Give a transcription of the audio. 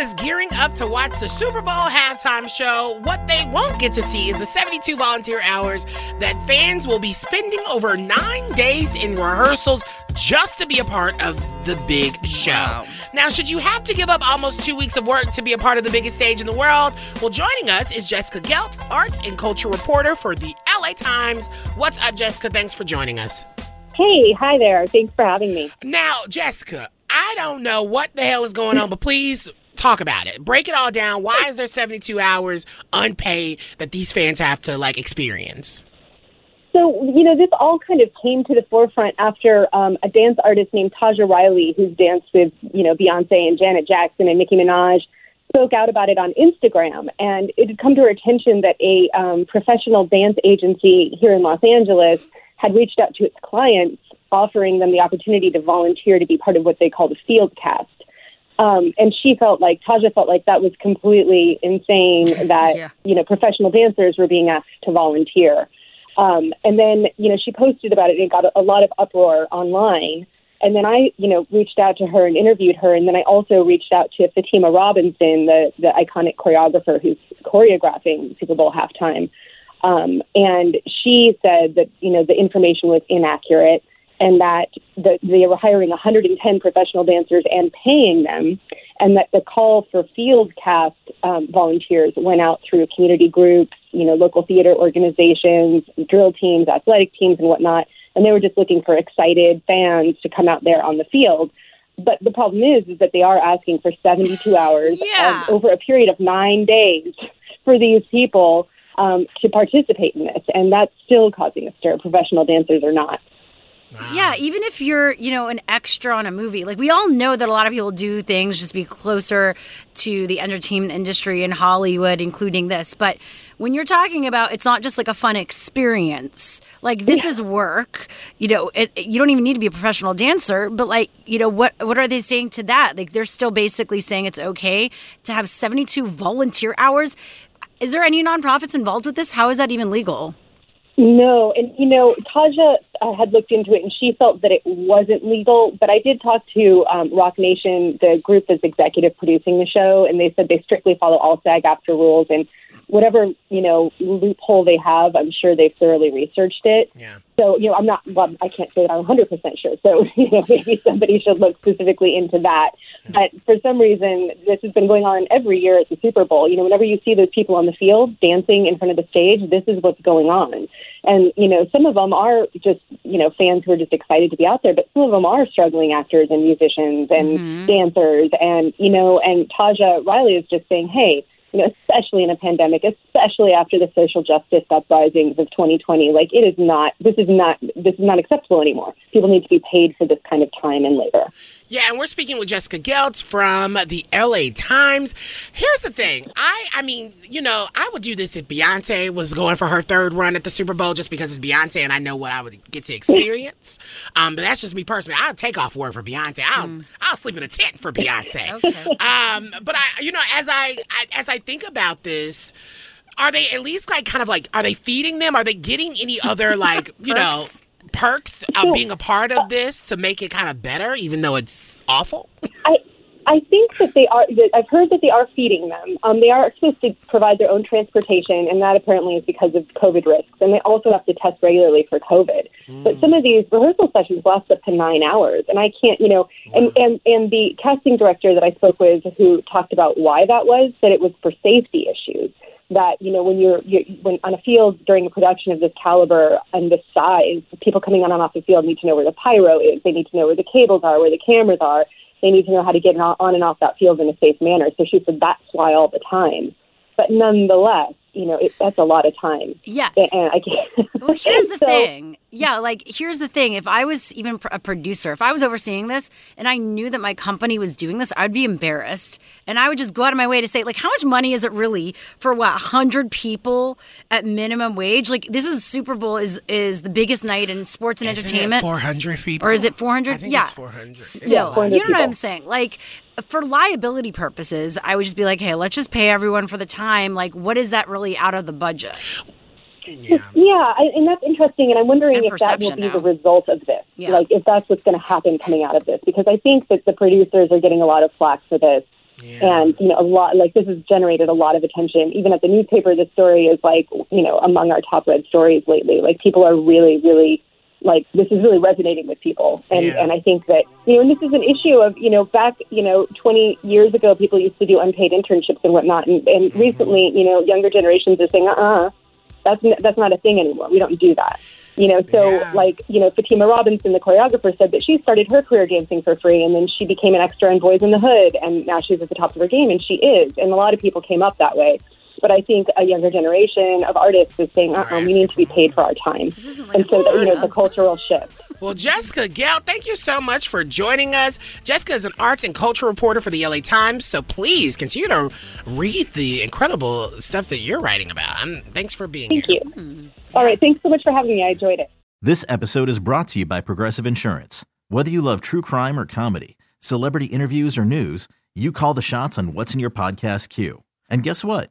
As the world is gearing up to watch the Super Bowl halftime show, what they won't get to see is the 72 volunteer hours that fans will be spending over nine days in rehearsals just to be a part of the big show. Wow. Now, should you have to give up almost two weeks of work to be a part of the biggest stage in the world? Well, joining us is Jessica Gelt, arts and culture reporter for the LA Times. What's up, Jessica? Thanks for joining us. Hey, hi there. Thanks for having me. Now, Jessica, I don't know what the hell is going on, but please talk about it. Break it all down. Why is there 72 hours unpaid that these fans have to like experience? So, you know, this all kind of came to the forefront after um, a dance artist named Taja Riley, who's danced with, you know, Beyonce and Janet Jackson and Nicki Minaj, spoke out about it on Instagram. And it had come to her attention that a um, professional dance agency here in Los Angeles had reached out to its clients, offering them the opportunity to volunteer to be part of what they called a field cast. Um, and she felt like Taja felt like that was completely insane that Yeah. you know professional dancers were being asked to volunteer. Um, and then you know she posted about it and it got a, a lot of uproar online. And then I you know reached out to her and interviewed her. And then I also reached out to Fatima Robinson, the the iconic choreographer who's choreographing Super Bowl halftime. Um, and she said that you know the information was inaccurate and that the, they were hiring 110 professional dancers and paying them, and that the call for field cast um, volunteers went out through community groups, you know, local theater organizations, drill teams, athletic teams, and whatnot. And they were just looking for excited fans to come out there on the field. But the problem is, is that they are asking for 72 hours Yeah. of, over a period of nine days for these people um, to participate in this, and that's still causing a stir. Professional dancers are not. Yeah, ah. even if you're, you know, an extra on a movie, like we all know that a lot of people do things just to be closer to the entertainment industry in Hollywood, including this. But when you're talking about, it's not just like a fun experience. Like this is work. You know, it, you don't even need to be a professional dancer. But like, you know, what what are they saying to that? Like they're still basically saying it's okay to have 72 volunteer hours. Is there any nonprofits involved with this? How is that even legal? No, and you know, Taja uh, had looked into it, and she felt that it wasn't legal. But I did talk to um, Roc Nation, the group that's executive producing the show, and they said they strictly follow all SAG-AFTRA rules, and whatever you know loophole they have, I'm sure they've thoroughly researched it. Yeah. So you know, I'm not. Well, I can't say that I'm 100 percent sure. So you know, maybe somebody should look specifically into that. But for some reason, this has been going on every year at the Super Bowl. You know, whenever you see those people on the field dancing in front of the stage, this is what's going on. And you know, some of them are just you know fans who are just excited to be out there, but some of them are struggling actors and musicians and mm-hmm. dancers. And you know, and Taja Riley is just saying, hey. You know, especially in a pandemic, especially after the social justice uprisings of 2020, like it is not. This is not. This is not acceptable anymore. People need to be paid for this kind of time and labor. Yeah, and we're speaking with Jessica Gelt from the LA Times. Here's the thing. I I mean, you know, I would do this if Beyonce was going for her third run at the Super Bowl just because it's Beyonce and I know what I would get to experience. um, but that's just me personally. I'll take off work for Beyonce. I'll I'll sleep in a tent for Beyonce. Okay. Um, but I you know, as I, I as I think about this, are they at least like kind of like are they feeding them? Are they getting any other like, you know, perks of being a part of this to make it kind of better even though it's awful? I think that they are. That I've heard that they are feeding them. Um, they are supposed to provide their own transportation, and that apparently is because of COVID risks. And they also have to test regularly for COVID. Mm. But some of these rehearsal sessions last up to nine hours, and I can't, you know. And and and the casting director that I spoke with, who talked about why that was, said it was for safety issues. That you know, when you're, you're when on a field during a production of this caliber and this size, people coming on and off the field need to know where the pyro is. They need to know where the cables are, where the cameras are they need to know how to get on and off that field in a safe manner. So she said that's why all the time. But nonetheless, you know, it, that's a lot of time. Yeah. And I can't. Well, here's the so, thing. Yeah, like here's the thing. If I was even a producer, if I was overseeing this and I knew that my company was doing this, I'd be embarrassed, and I would just go out of my way to say, like, how much money is it really for what hundred people at minimum wage? Like, this is Super Bowl is is the biggest night in sports and Isn't entertainment. Four hundred people, or is it four hundred? Yeah, four hundred. Still, yeah, you know what I'm saying? Like, for liability purposes, I would just be like, hey, let's just pay everyone for the time. Like, what is that really out of the budget? Yeah, yeah I, and that's interesting. And I'm wondering and if that will be now. the result of this. Yeah. Like, if that's what's going to happen coming out of this, because I think that the producers are getting a lot of flack for this. Yeah. And you know, a lot like this has generated a lot of attention. Even at the newspaper, this story is like you know among our top read stories lately. Like people are really, really like this is really resonating with people and yeah. and I think that you know and this is an issue of you know back you know 20 years ago people used to do unpaid internships and whatnot and, and mm-hmm. recently you know younger generations are saying uh-uh that's that's not a thing anymore we don't do that you know so yeah. like you know Fatima Robinson the choreographer said that she started her career dancing for free and then she became an extra in Boyz n the Hood and now she's at the top of her game and she is and a lot of people came up that way but I think a younger generation of artists is saying, uh-uh, we need to be paid for our time. Like and so, you know, the cultural shift. Well, Jessica Gale, thank you so much for joining us. Jessica is an arts and culture reporter for the LA Times, so please continue to read the incredible stuff that you're writing about. And thanks for being thank here. Thank you. Mm-hmm. All right, thanks so much for having me. I enjoyed it. This episode is brought to you by Progressive Insurance. Whether you love true crime or comedy, celebrity interviews or news, you call the shots on what's in your podcast queue. And guess what?